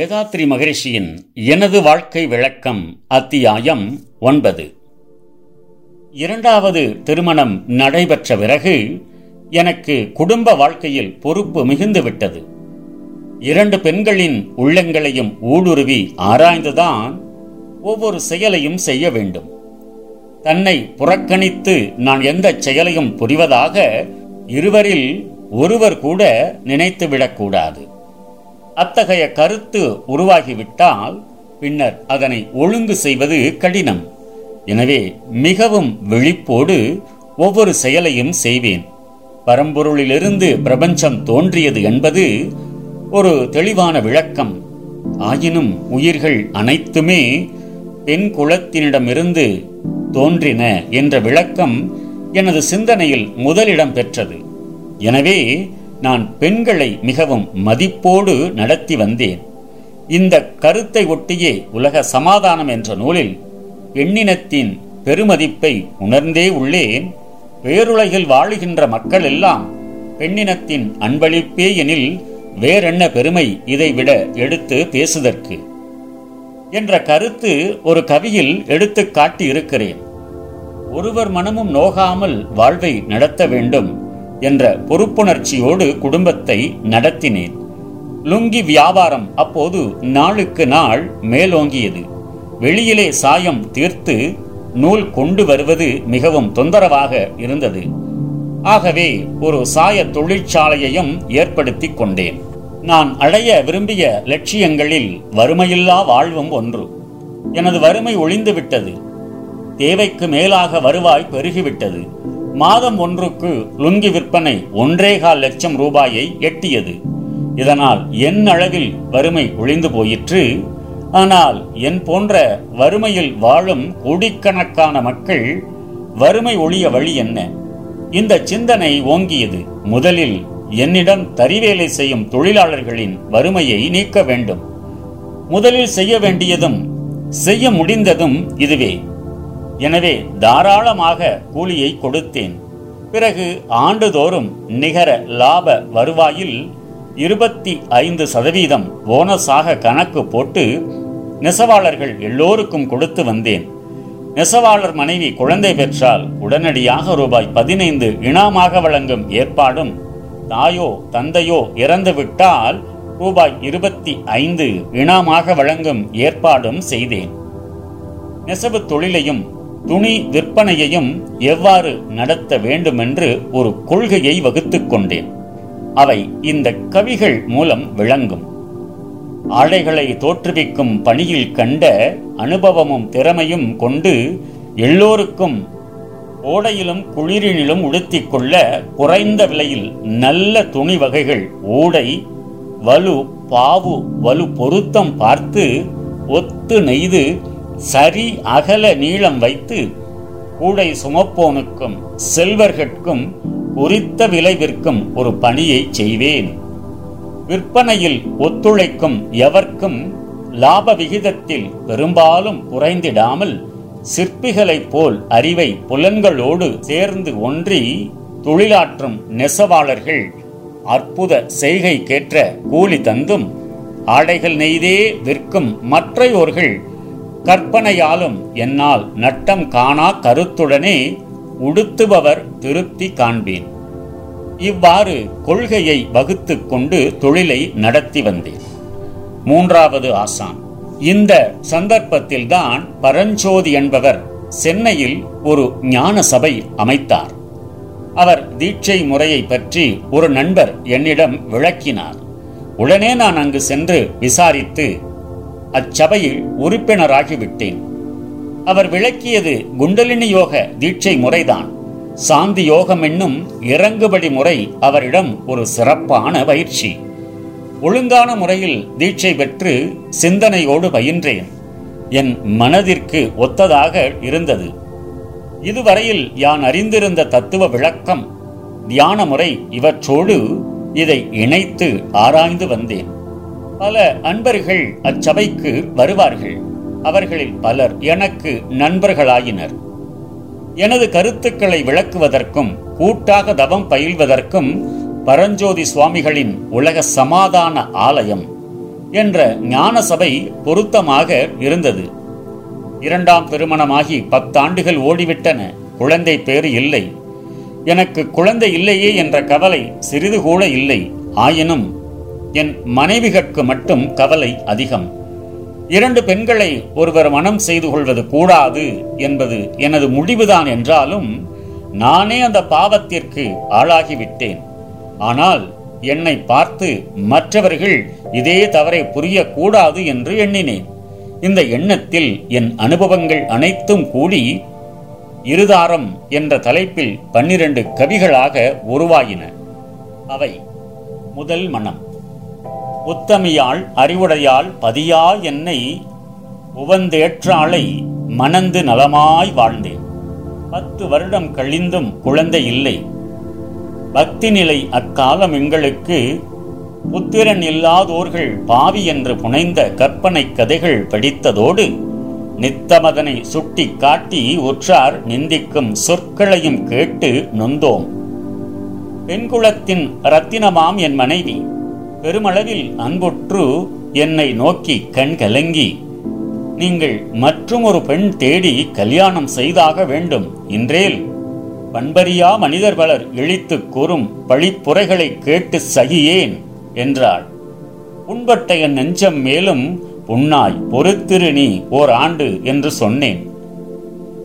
வேதாத்ரி மகரிஷியின் எனது வாழ்க்கை விளக்கம் அத்தியாயம் ஒன்பது. இரண்டாவது திருமணம் நடைபெற்ற பிறகு எனக்கு குடும்ப வாழ்க்கையில் பொறுப்பு மிகுந்து விட்டது இரண்டு பெண்களின் உள்ளங்களையும் ஊடுருவி ஆராய்ந்துதான் ஒவ்வொரு செயலையும் செய்ய வேண்டும். தன்னை புறக்கணித்து நான் எந்த செயலையும் புரிவதாக இருவரில் ஒருவர் கூட நினைத்துவிடக்கூடாது அத்தகைய கருத்து உருவாகிவிட்டால் பின்னர் அதனை ஒழுங்கு செய்வது கடினம். எனவே மிகவும் விழிப்போடு ஒவ்வொரு செயலையும் செய்வேன். பரம்பொருளிலிருந்து பிரபஞ்சம் தோன்றியது என்பது ஒரு தெளிவான விளக்கம். ஆயினும் உயிர்கள் அனைத்துமே பெண் குலத்தினிடமிருந்து தோன்றின என்ற விளக்கம் எனது சிந்தனையில் முதலிடம் பெற்றது. எனவே நான் பெண்களை மிகவும் மதிப்போடு நடத்தி வந்தேன். இந்த கருத்தை ஒட்டியே உலக சமாதானம் என்ற நூலில் பெண்ணினத்தின் பெருமதிப்பை உணர்ந்தே உள்ளேன். பேருலகில் வாழுகின்ற மக்கள் எல்லாம் பெண்ணினத்தின் அன்பளிப்பே எனில் வேறென்ன பெருமை இதைவிட எடுத்து பேசுதற்கு? என்ற கருத்து ஒரு கவியில் எடுத்து காட்டி இருக்கிறேன் ஒருவர் மனமும் நோகாமல் வாழ்வை நடத்த வேண்டும். என்ற பொறுப்புணர்ச்சியோடு குடும்பத்தை நடத்தினேன். லுங்கி வியாபாரம் அப்போது நாளுக்கு நாள் மேலோங்கியது. வெளியிலே சாயம் தீர்த்து நூல் கொண்டு வருவது மிகவும் தொந்தரவாக இருந்தது. ஆகவே ஒரு சாய தொழிற்சாலையையும் ஏற்படுத்திக் கொண்டேன். நான் அடைய விரும்பிய லட்சியங்களில் வறுமையில்லா வாழ்வும் ஒன்று. எனது வறுமை ஒளிந்துவிட்டது தேவைக்கு மேலாக வருவாய் பெருகிவிட்டது. மாதம் ஒன்றுக்கு லுங்கி விற்பனை ஒன்றேகால் லட்சம் ரூபாயை எட்டியது. இதனால் என் அளவில் வறுமை ஒளிந்து போயிற்று. ஆனால் என் போன்ற வறுமையில் வாழும் கோடிக்கணக்கான மக்கள் வறுமை ஒழிய வழி என்ன? இந்த சிந்தனை ஓங்கியது. முதலில் என்னிடம் தறிவேலை செய்யும் தொழிலாளர்களின் வறுமையை நீக்க வேண்டும். முதலில் செய்ய வேண்டியதும் செய்ய முடிந்ததும் இதுவே. எனவே தாராளமாக கூலியை கொடுத்தேன். பிறகு ஆண்டுதோறும் நிகர லாப வருவாயில் இருபத்தி ஐந்து சதவீதம் போனஸாக கணக்கு போட்டு நெசவாளர்கள் எல்லோருக்கும் கொடுத்து வந்தேன். நெசவாளர் மனைவி குழந்தை பெற்றால் உடனடியாக ரூபாய் பதினைந்து இனாமாக வழங்கும் ஏற்பாடும் தாயோ தந்தையோ இறந்துவிட்டால் ரூபாய் இருபத்தி ஐந்து இனாமாக வழங்கும் ஏற்பாடும் செய்தேன். நெசவு தொழிலையும் துணி விற்பனையையும் எவ்வாறு நடத்த வேண்டுமென்று ஒரு கொள்கையை வகுத்துக் கொண்டேன். அவை இந்த கவிகள் மூலம் விளங்கும். ஆடைகளை தோற்றுவிக்கும் பணியில் கண்ட அனுபவமும் திறமையும் கொண்டு எல்லோருக்கும் ஓடையிலும் குளிரினிலும் உடுத்திக் கொள்ள குறைந்த விலையில் நல்ல துணி வகைகள் ஊடை வலு பாவு வலு பொருத்தம் பார்த்து ஒத்து நெய்து சரி அகல நீளம் வைத்து கூடை சுமப்போனுக்கும் செல்வர்கட்கும் உரித்த விலை விற்கும் ஒரு பணியை செய்வேன். விற்பனையில் ஒத்துழைக்கும் எவர்க்கும் லாப விகிதத்தில் பெரும்பாலும் குறைந்திடாமல் சிற்பிகளைப் போல் அறிவை புலன்களோடு சேர்ந்து ஒன்றி தொழிலாற்றும் நெசவாளர்கள் அற்புத செய்கைக்கேற்ற கூலி தந்தும் ஆடைகள் நெய்தே விற்கும் மற்றையோர்கள் கற்பனையாலும் என்னால் நட்டம் காணா கருத்துடனே உடுத்துபவர் திருப்தி காண்பேன். இவ்வாறு கொள்கையை வகுத்து கொண்டு தொழிலை நடத்தி வந்தேன். மூன்றாவது ஆசான். இந்த சந்தர்ப்பத்தில்தான் பரஞ்சோதி என்பவர் சென்னையில் ஒரு ஞான சபை அமைத்தார். அவர் தீட்சை முறையை பற்றி ஒரு நண்பர் என்னிடம் விளக்கினார். உடனே நான் அங்கு சென்று விசாரித்து அச்சபையில் உறுப்பினராகிவிட்டேன். அவர் விளக்கியது குண்டலினி யோக தீட்சை முறைதான். சாந்தி யோகம் என்னும் இறங்குபடி முறை அவரிடம் ஒரு சிறப்பான பயிற்சி. ஒழுங்கான முறையில் தீட்சை பெற்று சிந்தனையோடு பயின்றேன். என் மனதிற்கு ஒத்ததாக இருந்தது. இதுவரையில் யான் அறிந்திருந்த தத்துவ விளக்கம் தியான முறை இவற்றோடு இதை இணைத்து ஆராய்ந்து வந்தேன். பல அன்பர்கள் அச்சபைக்கு வருவார்கள். அவர்களில் பலர் எனக்கு நண்பர்களாயினர். எனது கருத்துக்களை விளக்குவதற்கும் கூட்டாக தவம் பயில்வதற்கும் பரஞ்சோதி சுவாமிகளின் உலக சமாதான ஆலயம் என்ற ஞான சபை பொருத்தமாக இருந்தது. இரண்டாம் திருமணமாகி பத்தாண்டுகள் ஓடிவிட்டன. குழந்தை பேறு இல்லை. எனக்கு குழந்தை இல்லையே என்ற கவலை சிறிது கூட இல்லை. ஆயினும் என் மனைவிகற்கு மட்டும் கவலை அதிகம். இரண்டு பெண்களை ஒருவர் மனம் செய்து கொள்வது கூடாது என்பது எனது முடிவுதான் என்றாலும் நானே அந்த பாவத்திற்கு ஆளாகிவிட்டேன். ஆனால் என்னை பார்த்து மற்றவர்கள் இதே தவறை புரியக்கூடாது என்று எண்ணினேன். இந்த எண்ணத்தில் என் அனுபவங்கள் அனைத்தும் கூடி இருதாரம் என்ற தலைப்பில் பன்னிரண்டு கவிகளாக உருவாயின. அவை முதல் மனம் உத்தமியாள் அறிவுடையாள் பதியா என்னை உவந்தேற்றாளை மணந்து நலமாய் வாழ்ந்தேன். பத்து வருடம் கழிந்தும் குழந்தை இல்லை. பக்தி நிலை அக்காலம் எங்களுக்கு புத்திரன் இல்லாதோர்கள் பாவி என்று புனைந்த கற்பனை கதைகள் படித்ததோடு நித்தமதனை சுட்டி காட்டி உற்றார் நிந்திக்கும் சொற்களையும் கேட்டு நொந்தோம். பெண்குலத்தின் ரத்தினமாம் என் மனைவி. பெருமளவில் அன்புற்று என்னை நோக்கி கண் கலங்கி நீங்கள் மற்றும் ஒரு பெண் தேடி கல்யாணம் செய்தாக வேண்டும் இன்றேல். பண்பறியா மனிதர் பலர் இழித்துக் கூறும் பழிப்புரைகளை கேட்டு சகியேன் என்றாள். உண்பட்ட என் நெஞ்சம் மேலும் புண்ணாய் பொறுத்திரு நீ ஓர் ஆண்டு என்று சொன்னேன்.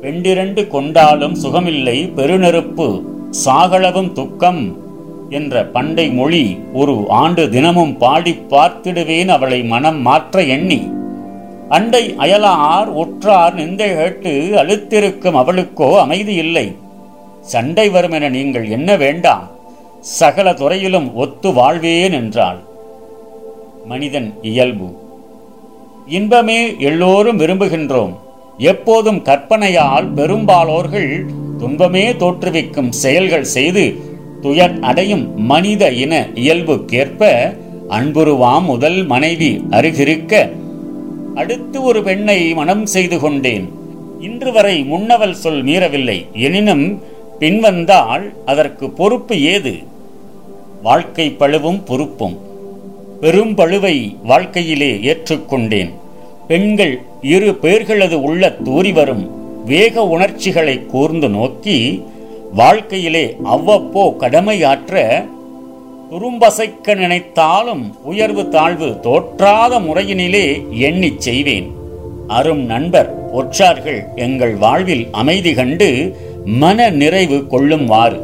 பெண்டிரண்டு கொண்டாலும் சுகமில்லை பெருநெருப்பு சாகளவும் துக்கம் என்ற பண்டை மொழி ஒரு ஆண்டு தினமும் பாடி பார்த்திடுவேன் அவளை மனம் மாற்ற எண்ணி. அண்டை அயலார் உற்றார் நிந்தை கேட்டு அழுத்திருக்கும் அவளுக்கோ அமைதி இல்லை. சண்டை வரும் என நீங்கள் என்ன வேண்டாம்? சகல துறையிலும் ஒத்து வாழ்வேன் என்றாள். மனிதன் இயல்பு. இன்பமே எல்லோரும் விரும்புகின்றோம். எப்போதும் கற்பனையால் பெரும்பாலோர்கள் துன்பமே தோற்றுவிக்கும் செயல்கள் செய்து துயர் அடையும் மனித இன இயல்புக்கேற்ப அன்புருவாம் முதல் மனைவி அருகிருக்க அடுத்து ஒரு பெண்ணை மனம் செய்து கொண்டேன். இன்று வரை முன்னவள் சொல் மீறவில்லை. எனினும் பின்வந்தால் அதற்கு பொறுப்பு ஏது? வாழ்க்கை பழுவும் பொறுப்பும். பெரும் பழுவை வாழ்க்கையிலே ஏற்றுக்கொண்டேன் பெண்கள் இரு பேர்களது உள்ள தூறிவரும் வேக உணர்ச்சிகளை கூர்ந்து நோக்கி வாழ்க்கையிலே அவ்வப்போ கடமையாற்ற துரும்பசைக்க நினைத்தாலும் உயர்வு தாழ்வு தோற்றாத முறையினிலே எண்ணிச் செய்வேன். அரும் நண்பர் ஒற்றார்கள் எங்கள் வாழ்வில் அமைதி கண்டு மன நிறைவு கொள்ளும்வாறு.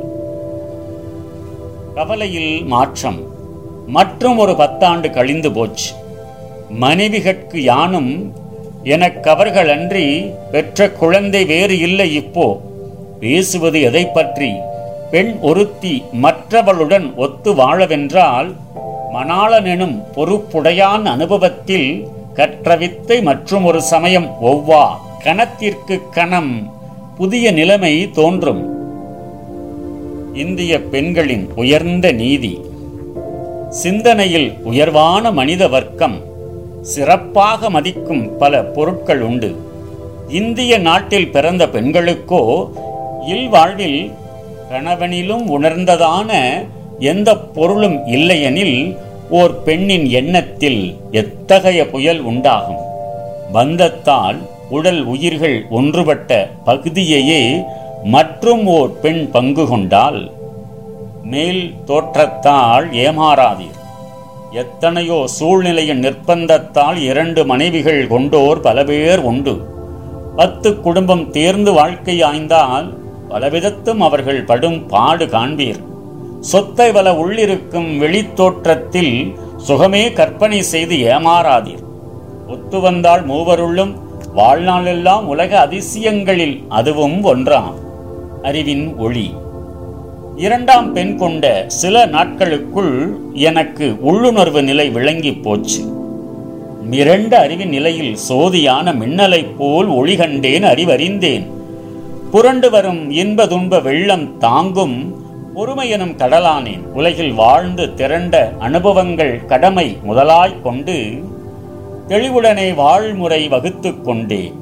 கவலையில் மாற்றம். மற்றும் ஒரு பத்தாண்டு கழிந்து போச்சு. மனைவிகட்கு யானும் எனக்கவர்களன்றி பெற்ற குழந்தை வேறு இல்லை இப்போ. பேசுவது எதை பற்றி? பெண் ஒருத்தி மற்றவளுடன் ஒத்து வாழவென்றால் மணாளனெனும் பொறுப்புடையான் அனுபவத்தில் கற்ற வித்தை மற்றும் ஒரு சமயம் ஒவ்வா கணத்திற்கு கணம் புதிய நிலைமை தோன்றும். இந்திய பெண்களின் உயர்ந்த நீதி. சிந்தனையில் உயர்வான மனித வர்க்கம். சிறப்பாக மதிக்கும் பல பொருட்கள் உண்டு. இந்திய நாட்டில் பிறந்த பெண்களுக்கோ இல்வாழ்வில் கணவனிலும் உணர்ந்ததான எந்த பொருளும் இல்லையெனில் ஓர் பெண்ணின் எண்ணத்தில் எத்தகைய புயல் உண்டாகும்? பந்தத்தால் உடல் உயிர்கள் ஒன்றுபட்ட பகுதியையே மற்றும் ஓர் பெண் பங்கு கொண்டால் மேல் தோற்றத்தால் ஏமாறாதீர். எத்தனையோ சூழ்நிலையின் நிர்பந்தத்தால் இரண்டு மனைவிகள் கொண்டோர் பல பேர் உண்டு. பத்து குடும்பம் தேர்ந்து வாழ்க்கை ஆய்ந்தால் பலவிதத்தும் அவர்கள் படும் பாடு காண்பீர். சொத்தை வல உள்ளிருக்கும் வெளித்தோற்றத்தில் சுகமே கற்பனை செய்து ஏமாறாதீர். ஒத்து வந்தால் மூவருள்ளும் வாழ்நாளெல்லாம் உலக அதிசயங்களில் அதுவும் ஒன்றாம். அறிவின் ஒளி. இரண்டாம் பெண் கொண்ட சில நாட்களுக்குள் எனக்கு உள்ளுணர்வு நிலை விளங்கி போச்சு. மிரண்ட அறிவின் நிலையில் சோதியான மின்னலைப் போல் ஒளி கண்டேன் அறிவறிந்தேன். புரண்டு வரும் இன்ப துன்ப வெள்ளம் தாங்கும் பொறுமை எனும் கடலானேன். உலகில் வாழ்ந்து திரண்ட அனுபவங்கள் கடமை முதலாய் கொண்டு தெளிவுடனே வாழ்முறை வகுத்துக் கொண்டே.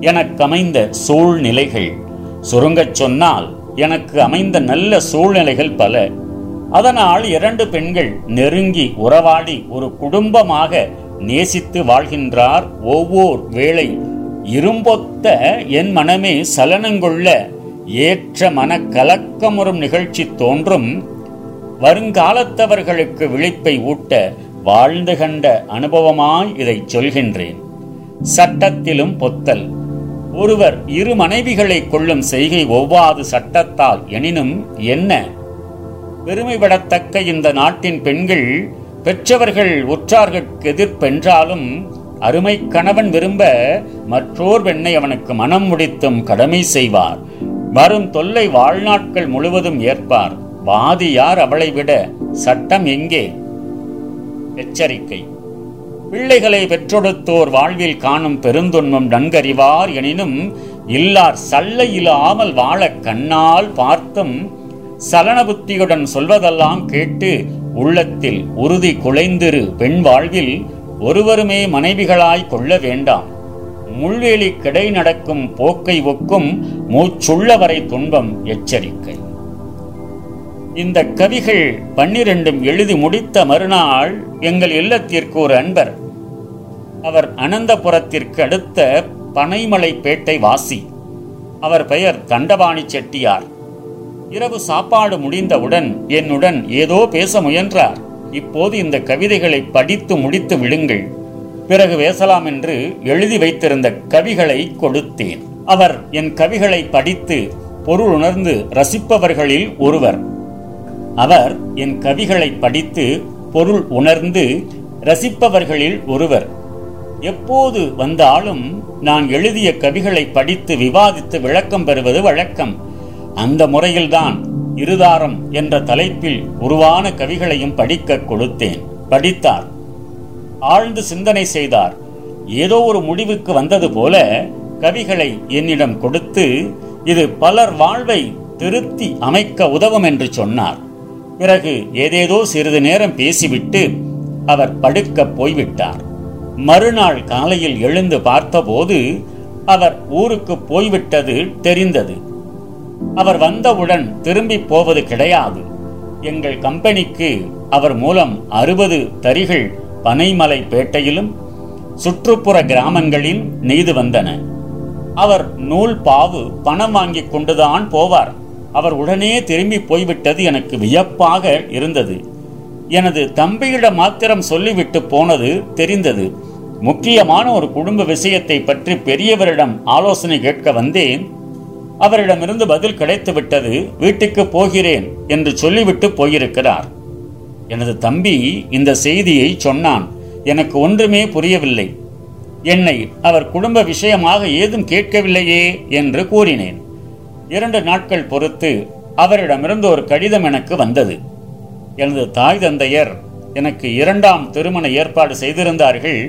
எனக்கமைந்த சூழ்நிலைகள். சுருங்கச் சொன்னால் எனக்கு அமைந்த நல்ல சூழ்நிலைகள் பல. அதனால் இரண்டு பெண்கள் நெருங்கி உறவாடி ஒரு குடும்பமாக நேசித்து வாழ்கின்றார். ஒவ்வொரு வேளை இரும்பொத்த என் மனமே சலனங்கொள்ள ஏற்ற மன கலக்கமுறும் நிகழ்ச்சி தோன்றும். வருங்காலத்தவர்களுக்கு விழிப்பை ஊட்ட வாழ்ந்து கண்ட அனுபவமாய் இதை சொல்கின்றேன். சட்டத்திலும் பொத்தல். ஒருவர் இரு மனைவிகளை கொள்ளும் செய்கை ஒவ்வாது சட்டத்தால் எனினும் என்ன? பெருமைப்படத்தக்க இந்த நாட்டின் பெண்கள் பெற்றவர்கள் உற்றார்கட்கு எதிர்ப்பென்றாலும் அருமை கணவன் விரும்ப மற்றோர் பெண்ணை அவனுக்கு மனம் முடித்தும் கடமை செய்வார். வரும் தொல்லை வாழ்நாட்கள் முழுவதும் ஏற்பார். வாதி யார் அவளை விட சட்டம் எங்கே? எச்சரிக்கை. பிள்ளைகளை பெற்றொடுத்தோர் வாழ்வில் காணும் பெருந்துன்பம் நன்கறிவார் எனினும் இல்லார் சல்லை இல்லாமல் வாழ கண்ணால் பார்த்தும் சலன புத்தியுடன் சொல்வதெல்லாம் கேட்டு உள்ளத்தில் உறுதி குலைந்திரு பெண் வாழ்வில் ஒருவருமே மனைவிகளாய் கொள்ள வேண்டாம். முள்வேலி கிடை நடக்கும் போக்கை ஒக்கும் மூச்சுள்ளவரை துன்பம் எச்சரிக்கை. இந்த கவிகள் பன்னிரண்டும் எழுதி முடித்த மறுநாள் எங்கள் இல்லத்திற்கு ஒரு அன்பர். அவர் அனந்தபுரத்திற்கு அடுத்த பனைமலைப்பேட்டை வாசி. அவர் பெயர் தண்டபாணி செட்டியார். இரவு சாப்பாடு முடிந்தவுடன் என்னுடன் ஏதோ பேச முயன்றார். இப்போது இந்த கவிதைகளை படித்து முடித்து விடுங்கள். பிறகு பேசலாம் என்று எழுதி வைத்திருந்த கவிகளை கொடுத்தேன். அவர் என் கவிகளை படித்து பொருள் உணர்ந்து ரசிப்பவர்களில் ஒருவர். அவர் என் கவிகளை படித்து பொருள் உணர்ந்து ரசிப்பவர்களில் ஒருவர். எப்போது வந்தாலும் நான் எழுதிய கவிகளை படித்து விவாதித்து விளக்கம் பெறுவது வழக்கம். அந்த முறையில்தான் இருதாரம் என்ற தலைப்பில் உருவான கவிகளையும் படிக்க கொடுத்தேன். படித்தார். ஆழ்ந்து சிந்தனை செய்தார். ஏதோ ஒரு முடிவுக்கு வந்தது போல கவிகளை என்னிடம் கொடுத்து இது பலர் வாழ்வை திருத்தி அமைக்க உதவும் என்று சொன்னார். பிறகு ஏதேதோ சிறிது நேரம் பேசிவிட்டு அவர் படுக்க போய்விட்டார். மறுநாள் காலையில் எழுந்து பார்த்தபோது அவர் ஊருக்கு போய்விட்டது தெரிந்தது. அவர் வந்தவுடன் திரும்பி போவது கிடையாது. எங்கள் கம்பெனிக்கு அவர் மூலம் அறுபது தரிகள் பனைமலை பேட்டையிலும் சுற்றுப்புற கிராமங்களில் நெய்து வந்தன. அவர் நூல் பாவு பணம் வாங்கி கொண்டுதான் போவார். அவர் உடனே திரும்பி போய்விட்டது எனக்கு வியப்பாக இருந்தது. எனது தம்பியிடம் மாத்திரம் சொல்லிவிட்டு போனது தெரிந்தது. முக்கியமான ஒரு குடும்ப விஷயத்தை பற்றி பெரியவரிடம் ஆலோசனை கேட்க வந்தேன். அவரிடமிருந்து பதில் கிடைத்துவிட்டது வீட்டுக்கு போகிறேன் என்று சொல்லிவிட்டு போயிருக்கிறார். எனது தம்பி இந்த செய்தியை சொன்னான். எனக்கு ஒன்றுமே புரியவில்லை. என்னை அவர் குடும்ப விஷயமாக ஏதும் கேட்கவில்லையே என்று கூறினேன். இரண்டு நாட்கள் பொறுத்து அவரிடமிருந்து ஒரு கடிதம் எனக்கு வந்தது. எனது தாய் தந்தையர் எனக்கு இரண்டாம் திருமண ஏற்பாடு செய்திருந்தார்கள்.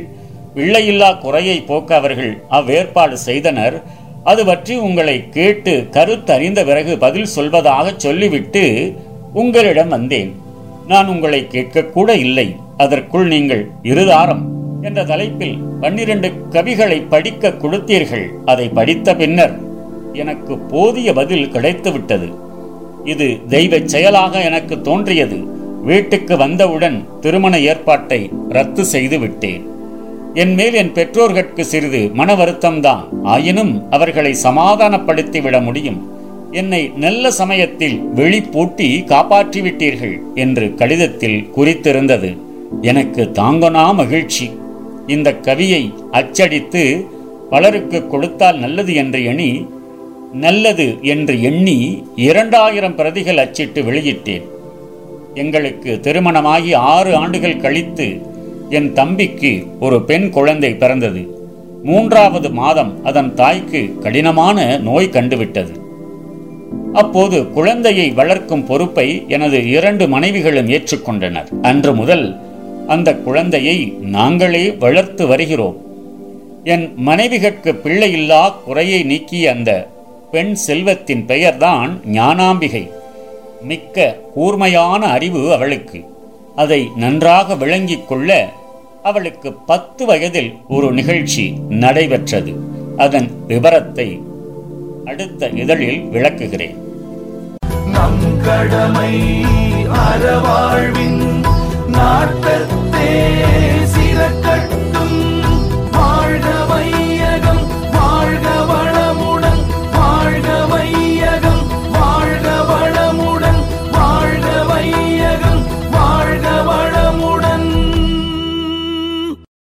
பிள்ளையில்லா குறையை போக்க அவர்கள் அவ்வேற்பாடு செய்தனர். அது பற்றி உங்களை கேட்டு கருத்தறிந்த பிறகு பதில் சொல்வதாக சொல்லிவிட்டு உங்களிடம் வந்தேன். நான் உங்களை கேட்கக்கூட இல்லை. அதற்குள் நீங்கள் இருதாரம். என்ற தலைப்பில் பன்னிரண்டு கவிகளை படிக்க கொடுத்தீர்கள். அதை படித்த பின்னர் எனக்கு போதிய பதில் கிடைத்துவிட்டது. இது தெய்வச் செயலாக எனக்கு தோன்றியது. வீட்டுக்கு வந்தவுடன் திருமண ஏற்பாட்டை ரத்து செய்து விட்டேன். என் மேல் என் பெற்றோர்கட்கு சிறிது மன வருத்தம்தான். ஆயினும் அவர்களை சமாதானப்படுத்தி விட முடியும். என்னை நல்ல சமயத்தில் வெளிப்பூட்டி காப்பாற்றிவிட்டீர்கள் என்று கடிதத்தில் குறித்திருந்தது. எனக்கு தாங்கனா மகிழ்ச்சி. இந்த கவியை அச்சடித்து பலருக்கு கொடுத்தால் நல்லது என்று எண்ணி நல்லது என்று எண்ணி இரண்டாயிரம் பிரதிகள் அச்சிட்டு வெளியிட்டேன். எங்களுக்கு திருமணமாகி ஆறு ஆண்டுகள் கழித்து என் தம்பிக்கு ஒரு பெண் குழந்தை பிறந்தது. மூன்றாவது மாதம் அதன் தாய்க்கு கடினமான நோய் கண்டுவிட்டது. அப்போது குழந்தையை வளர்க்கும் பொறுப்பை எனது இரண்டு மனைவிகளும் ஏற்றுக்கொண்டனர். அன்று முதல் அந்த குழந்தையை நாங்களே வளர்த்து வருகிறோம். என் மனைவிகளுக்கு பிள்ளையில்லா குறையை நீக்கிய அந்த பெண் செல்வத்தின் பெயர்தான் ஞானாம்பிகை. மிக்க கூர்மையான அறிவு அவளுக்கு. அதை நன்றாக விளங்கிக் கொள்ள அவளுக்கு பத்து வயதில் ஒரு நிகழ்ச்சி நடைபெற்றது. அதன் விவரத்தை அடுத்த இதழில் விளக்குகிறேன். கடமை அறவாழ்வின் நாட்டத்தே சிறக்க